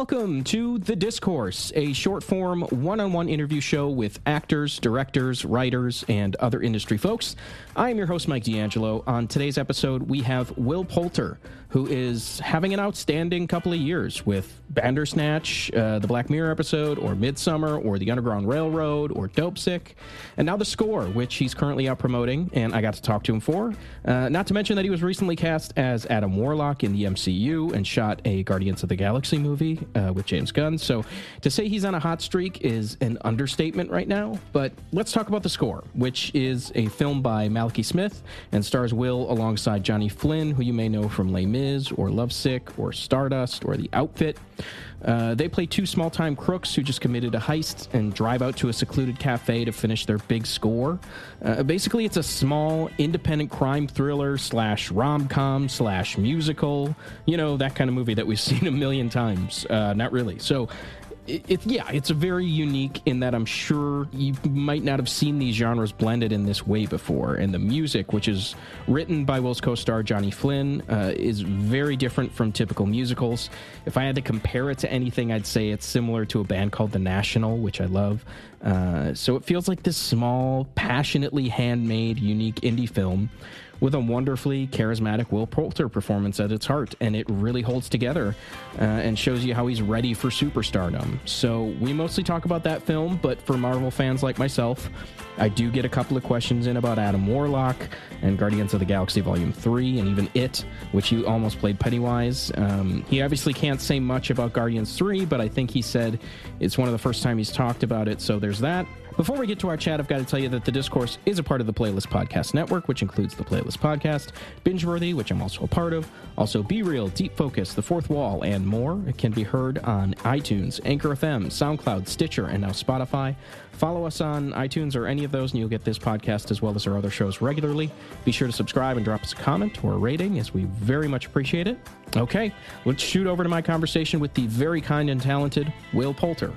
Welcome to The Discourse, a short form one on one interview show with actors, directors, writers, and other industry folks. I am your host, Mike D'Angelo. On today's episode, we have Will Poulter, who is having an outstanding couple of years with Bandersnatch, uh, the Black Mirror episode, or Midsommar, or The Underground Railroad, or Dopesick, and now The Score, which he's currently out promoting, and I got to talk to him for. Uh, not to mention that he was recently cast as Adam Warlock in the MCU and shot a Guardians of the Galaxy movie uh, with James Gunn. So to say he's on a hot streak is an understatement right now, but let's talk about The Score, which is a film by Malachi Smyth and stars Will alongside Johnny Flynn, who you may know from Les or Lovesick or Stardust or The Outfit. Uh, they play two small time crooks who just committed a heist and drive out to a secluded cafe to finish their big score. Uh, basically, it's a small, independent crime thriller slash rom com slash musical. You know, that kind of movie that we've seen a million times. Uh, not really. So it, it, yeah, it's a very unique in that I'm sure you might not have seen these genres blended in this way before. And the music, which is written by Will's co-star Johnny Flynn, uh, is very different from typical musicals. If I had to compare it to anything, I'd say it's similar to a band called The National, which I love. Uh, so it feels like this small, passionately handmade, unique indie film with a wonderfully charismatic Will Poulter performance at its heart, and it really holds together uh, and shows you how he's ready for superstardom. So we mostly talk about that film, but for Marvel fans like myself, I do get a couple of questions in about Adam Warlock and Guardians of the Galaxy Volume 3 and even It, which he almost played Pennywise. Um, he obviously can't say much about Guardians 3, but I think he said it's one of the first time he's talked about it, so there's that. Before we get to our chat, I've got to tell you that the Discourse is a part of the Playlist Podcast Network, which includes the Playlist Podcast, Bingeworthy, which I'm also a part of, also Be Reel, Deep Focus, The Fourth Wall, and more. It can be heard on iTunes, Anchor FM, SoundCloud, Stitcher, and now Spotify. Follow us on iTunes or any of those, and you'll get this podcast as well as our other shows regularly. Be sure to subscribe and drop us a comment or a rating, as we very much appreciate it. Okay, let's shoot over to my conversation with the very kind and talented Will Poulter.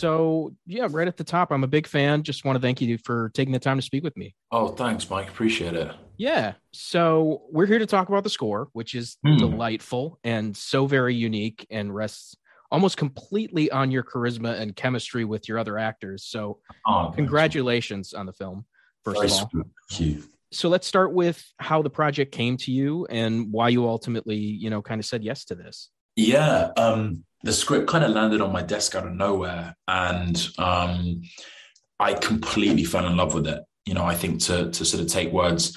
So, yeah, right at the top, I'm a big fan. Just want to thank you for taking the time to speak with me. Oh, thanks, Mike. Appreciate it. Yeah. So, we're here to talk about the score, which is mm. delightful and so very unique and rests almost completely on your charisma and chemistry with your other actors. So, oh, congratulations on the film, first of all. Thank you. So, let's start with how the project came to you and why you ultimately, you know, kind of said yes to this. Yeah. Um, the script kind of landed on my desk out of nowhere, and um, I completely fell in love with it. You know, I think to to sort of take words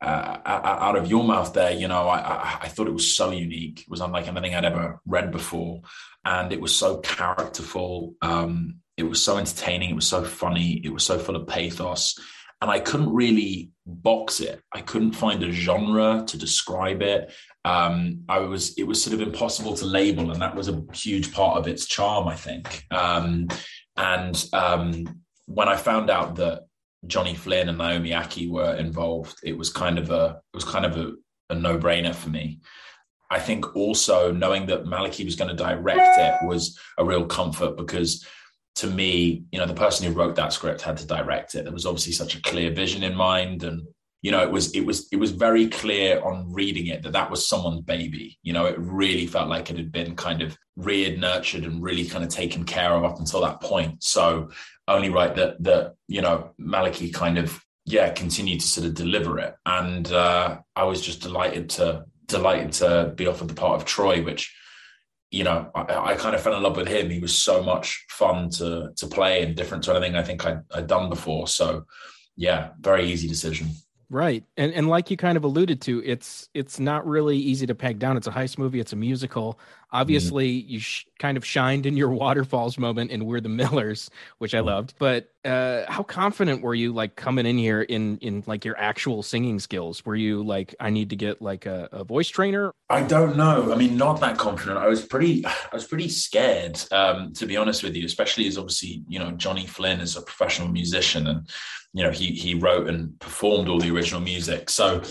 uh, out of your mouth there, you know, I, I, I thought it was so unique. It was unlike anything I'd ever read before, and it was so characterful. Um, it was so entertaining. It was so funny. It was so full of pathos, and I couldn't really box it. I couldn't find a genre to describe it um, I was it was sort of impossible to label, and that was a huge part of its charm, I think. Um, and um, when I found out that Johnny Flynn and Naomi Ackie were involved, it was kind of a it was kind of a, a no brainer for me. I think also knowing that Malachi was going to direct it was a real comfort because to me, you know, the person who wrote that script had to direct it. There was obviously such a clear vision in mind and you know it was it was it was very clear on reading it that that was someone's baby you know it really felt like it had been kind of reared nurtured and really kind of taken care of up until that point so only right that that you know malachi kind of yeah continued to sort of deliver it and uh i was just delighted to delighted to be offered the part of troy which you know, I, I, kind of fell in love with him. He was so much fun to to play and different to anything I think I'd, I'd done before. So, yeah, very easy decision. Right. And and like you kind of alluded to, it's it's not really easy to peg down. It's a heist movie, it's a musical. Obviously, mm. you sh- kind of shined in your waterfalls moment in We're the Millers, which I loved. But uh how confident were you like coming in here in in like your actual singing skills? Were you like I need to get like a, a voice trainer? I don't know. I mean, not that confident. I was pretty I was pretty scared um to be honest with you, especially as obviously, you know, Johnny Flynn is a professional musician and you know he he wrote and performed all the original music so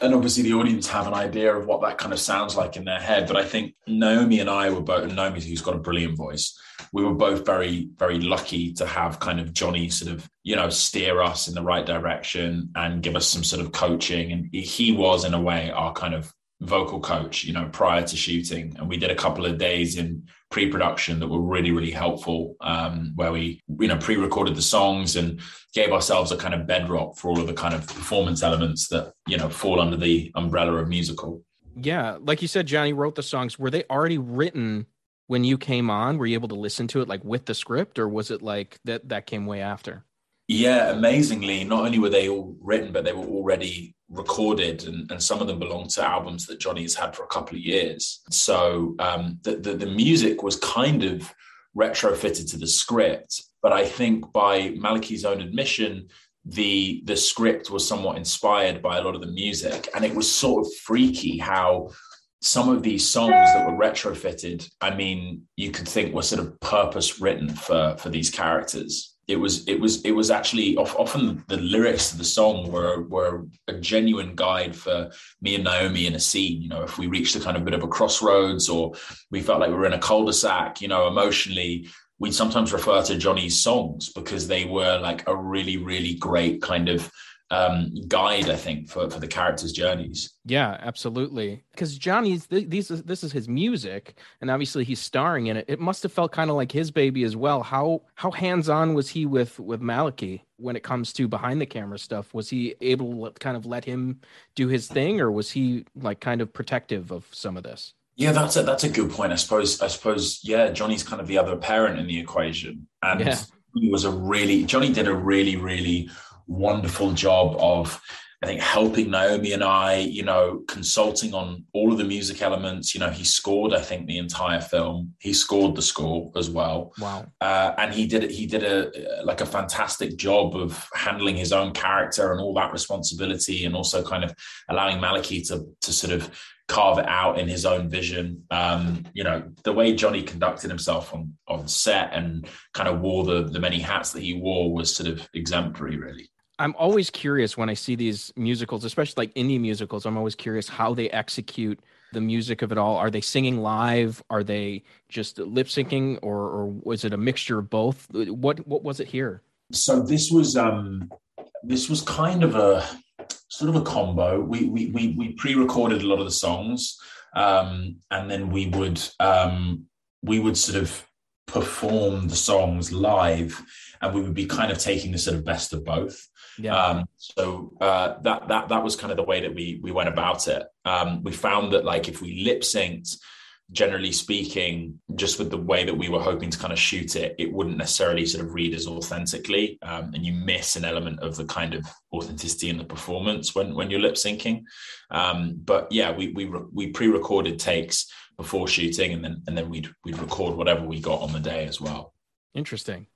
and obviously the audience have an idea of what that kind of sounds like in their head but i think naomi and i were both naomi who's got a brilliant voice we were both very very lucky to have kind of johnny sort of you know steer us in the right direction and give us some sort of coaching. And he was in a way our kind of vocal coach, you know, prior to shooting. And we did a couple of days in pre-production that were really, really helpful, um, where we, you know, pre-recorded the songs and gave ourselves a kind of bedrock for all of the kind of performance elements that, you know, fall under the umbrella of musical. Yeah. Like you said, Johnny wrote the songs. Were they already written when you came on? Were you able to listen to it like with the script or was it like that that came way after? Yeah, amazingly, not only were they all written, but they were already recorded, and, and some of them belong to albums that Johnny's had for a couple of years. So um, the, the, the music was kind of retrofitted to the script, but I think by Malachi's own admission, the the script was somewhat inspired by a lot of the music, and it was sort of freaky how some of these songs that were retrofitted. I mean, you could think were sort of purpose written for for these characters it was it was it was actually often the lyrics to the song were were a genuine guide for me and Naomi in a scene. You know, if we reached a kind of bit of a crossroads or we felt like we were in a cul-de-sac, you know, emotionally, we'd sometimes refer to Johnny's songs because they were like a really really great kind of um, guide, I think, for for the characters' journeys. Yeah, absolutely. Because Johnny's th- these this is his music, and obviously he's starring in it. It must have felt kind of like his baby as well. How how hands on was he with with Malachi when it comes to behind the camera stuff? Was he able to kind of let him do his thing, or was he like kind of protective of some of this? Yeah, that's a that's a good point. I suppose I suppose yeah, Johnny's kind of the other parent in the equation, and yeah. he was a really Johnny did a really really wonderful job of I think helping Naomi and I, you know, consulting on all of the music elements. You know, he scored, I think, the entire film. He scored the score as well. Wow! Uh, and he did it. He did a like a fantastic job of handling his own character and all that responsibility, and also kind of allowing Malachi to to sort of carve it out in his own vision. Um, you know, the way Johnny conducted himself on on set and kind of wore the the many hats that he wore was sort of exemplary, really. I'm always curious when I see these musicals, especially like indie musicals. I'm always curious how they execute the music of it all. Are they singing live? Are they just lip syncing, or or was it a mixture of both? What what was it here? So this was um this was kind of a sort of a combo. We we we, we pre-recorded a lot of the songs, um, and then we would um, we would sort of perform the songs live, and we would be kind of taking the sort of best of both. Yeah. Um, so uh, that that that was kind of the way that we we went about it. Um, we found that like if we lip synced, generally speaking, just with the way that we were hoping to kind of shoot it, it wouldn't necessarily sort of read as authentically, um, and you miss an element of the kind of authenticity in the performance when when you're lip syncing. Um, but yeah, we we we pre-recorded takes before shooting, and then and then we'd we'd record whatever we got on the day as well. Interesting.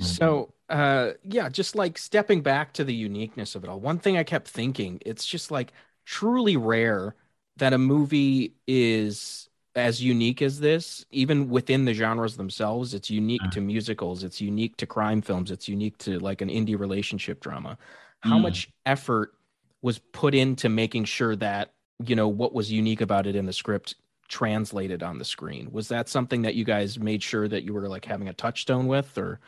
Mm-hmm. So uh yeah just like stepping back to the uniqueness of it all one thing i kept thinking it's just like truly rare that a movie is as unique as this even within the genres themselves it's unique mm. to musicals it's unique to crime films it's unique to like an indie relationship drama how mm. much effort was put into making sure that you know what was unique about it in the script translated on the screen was that something that you guys made sure that you were like having a touchstone with or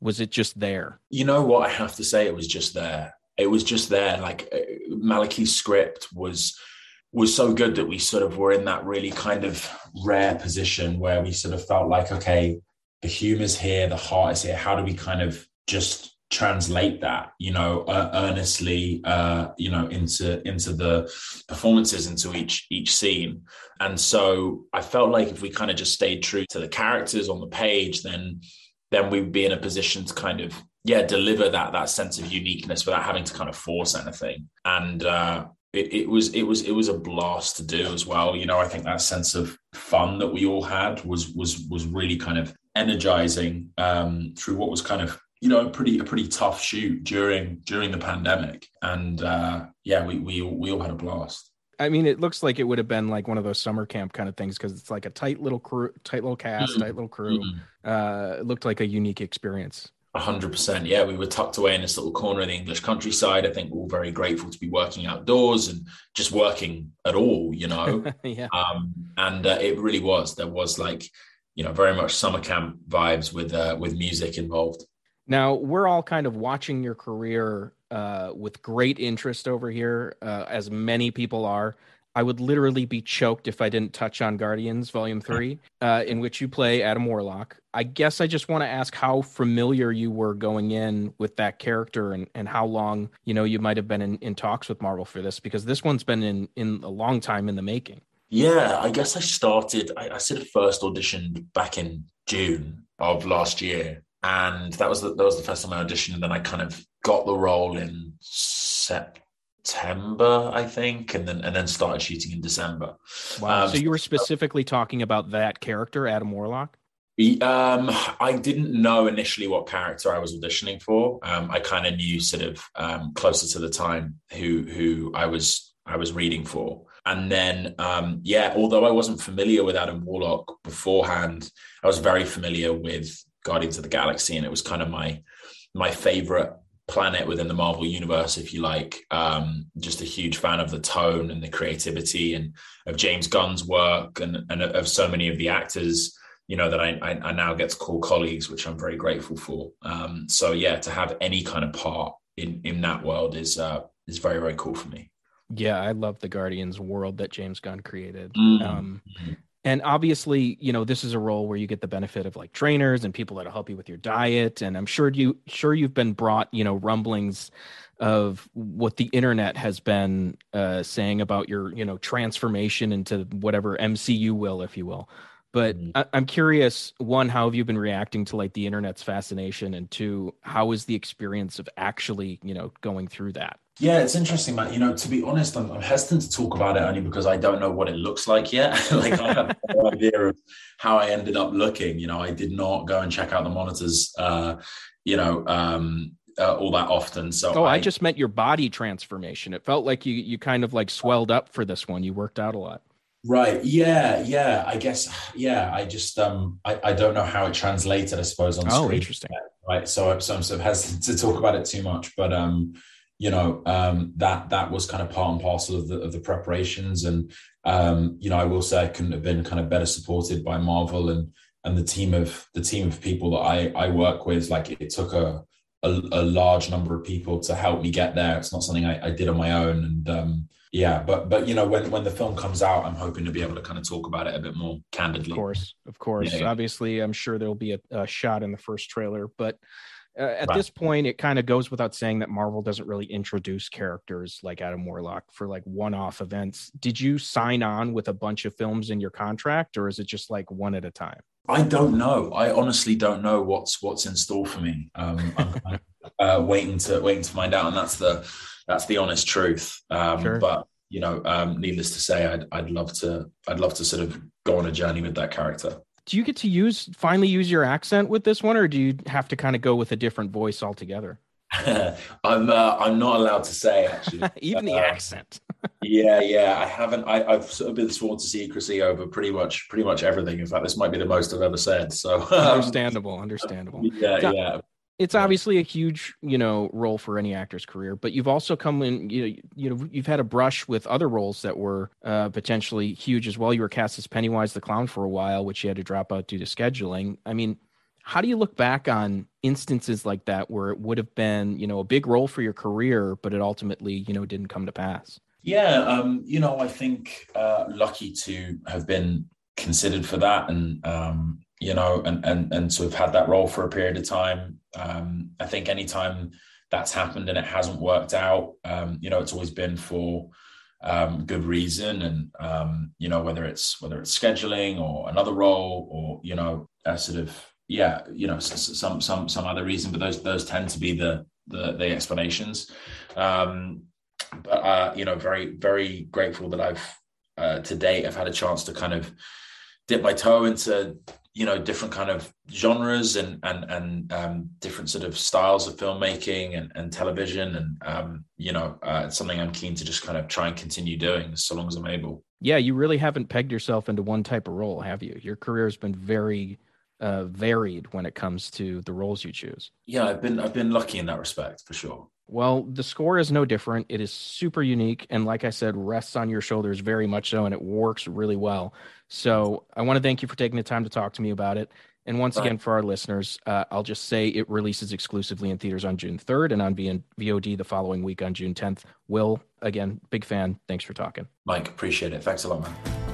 was it just there? You know what? I have to say, it was just there. It was just there. Like uh, Malachi's script was was so good that we sort of were in that really kind of rare position where we sort of felt like, okay, the humor's here, the heart is here. How do we kind of just translate that, you know, uh, earnestly, uh, you know, into into the performances, into each each scene? And so I felt like if we kind of just stayed true to the characters on the page, then then we'd be in a position to kind of yeah deliver that that sense of uniqueness without having to kind of force anything and uh it, it was it was it was a blast to do as well you know i think that sense of fun that we all had was was was really kind of energizing um through what was kind of you know a pretty a pretty tough shoot during during the pandemic and uh yeah we we we all had a blast I mean, it looks like it would have been like one of those summer camp kind of things because it's like a tight little crew, tight little cast, mm-hmm. tight little crew. Mm-hmm. Uh, it looked like a unique experience. A hundred percent. Yeah, we were tucked away in this little corner of the English countryside. I think we're all very grateful to be working outdoors and just working at all, you know. yeah. Um, and uh, it really was. There was like, you know, very much summer camp vibes with uh, with music involved. Now we're all kind of watching your career uh, with great interest over here, uh, as many people are. I would literally be choked if I didn't touch on Guardians Volume 3, uh, in which you play Adam Warlock. I guess I just want to ask how familiar you were going in with that character and, and how long, you know, you might have been in, in talks with Marvel for this, because this one's been in, in a long time in the making. Yeah, I guess I started, I, I sort of first auditioned back in June of last year. And that was the, that was the first time I auditioned. And then I kind of got the role in September I think, and then and then started shooting in December. Wow! Um, so you were specifically talking about that character, Adam Warlock. Um, I didn't know initially what character I was auditioning for. Um, I kind of knew sort of um, closer to the time who who I was I was reading for. And then, um, yeah, although I wasn't familiar with Adam Warlock beforehand, I was very familiar with Guardians of the Galaxy, and it was kind of my my favorite planet within the Marvel universe, if you like. Um, just a huge fan of the tone and the creativity and of James Gunn's work and, and of so many of the actors, you know, that I, I, now get to call colleagues, which I'm very grateful for. Um, so yeah, to have any kind of part in in that world is uh, is very very cool for me. Yeah, I love the Guardians world that James Gunn created. Mm-hmm. Um, and obviously you know this is a role where you get the benefit of like trainers and people that'll help you with your diet. And i'm sure you sure you've been brought you know rumblings of what the internet has been uh, saying about your you know transformation into whatever mcu will if you will. But mm-hmm. I- i'm curious one how have you been reacting to like the internet's fascination? And two how is the experience of actually you know going through that yeah, it's interesting, Matt. You know, to be honest, I'm, I'm, hesitant to talk about it only because I don't know what it looks like yet. like I have no idea of how I ended up looking. You know, I did not go and check out the monitors. Uh, you know, um, uh, all that often. So oh, I, I, just meant your body transformation. It felt like you you kind of like swelled up for this one. You worked out a lot. Right. Yeah. Yeah. I guess. Yeah. I just um. I, I don't know how it translated. I suppose on oh, screen. interesting. Right. So, so I'm sort of hesitant to talk about it too much, but um you know um, that that was kind of part and parcel of the of the preparations. And um, you know I will say I couldn't have been kind of better supported by Marvel and and the team of the team of people that I I work with. Like it took a a, a large number of people to help me get there. It's not something I, I did on my own. And um, yeah but but you know when when the film comes out I'm hoping to be able to kind of talk about it a bit more candidly. Of course of course. Yeah, obviously I'm sure there'll be a, a shot in the first trailer but uh, at right. this point, it kind of goes without saying that Marvel doesn't really introduce characters like Adam Warlock for like one-off events. Did you sign on with a bunch of films in your contract, or is it just like one at a time? I don't know. I honestly don't know what's what's in store for me. Um, I'm uh, waiting to waiting to find out, and that's the that's the honest truth. Um, sure. But you know, um, needless to say, I'd I'd love to I'd love to sort of go on a journey with that character do you get to use finally use your accent with this one, or do you have to kind of go with a different voice altogether? I'm uh, I'm not allowed to say actually. Even the uh, accent. yeah, yeah. I haven't. I, have sort of been sworn to secrecy over pretty much pretty much everything. In fact, this might be the most I've ever said. So um, understandable, understandable. Yeah, yeah it's obviously a huge you know role for any actor's career but you've also come in you know you know you've had a brush with other roles that were uh, potentially huge as well. You were cast as pennywise the clown for a while which you had to drop out due to scheduling. I mean how do you look back on instances like that where it would have been you know a big role for your career but it ultimately you know didn't come to pass? Yeah um you know i think uh lucky to have been considered for that and um you know, and and and to have had that role for a period of time. Um, I think anytime that's happened and it hasn't worked out, um, you know, it's always been for um, good reason, and um, you know, whether it's whether it's scheduling or another role or you know, a sort of yeah, you know, some some some other reason, but those those tend to be the the, the explanations. Um, but uh, you know, very very grateful that I've uh, to date I've had a chance to kind of dip my toe into you know different kind of genres and and and um, different sort of styles of filmmaking and, and television and um, you know uh, it's something I'm keen to just kind of try and continue doing so long as I'm able. Yeah, you really haven't pegged yourself into one type of role, have you? Your career has been very uh, varied when it comes to the roles you choose. Yeah, I've been I've been lucky in that respect for sure. Well, the score is no different. It is super unique. And like I said, rests on your shoulders very much so. And it works really well. So I want to thank you for taking the time to talk to me about it. And once again, for our listeners, uh, I'll just say it releases exclusively in theaters on June 3rd and on v- VOD the following week on June 10th. Will, again, big fan. Thanks for talking. Mike, appreciate it. Thanks a lot, man.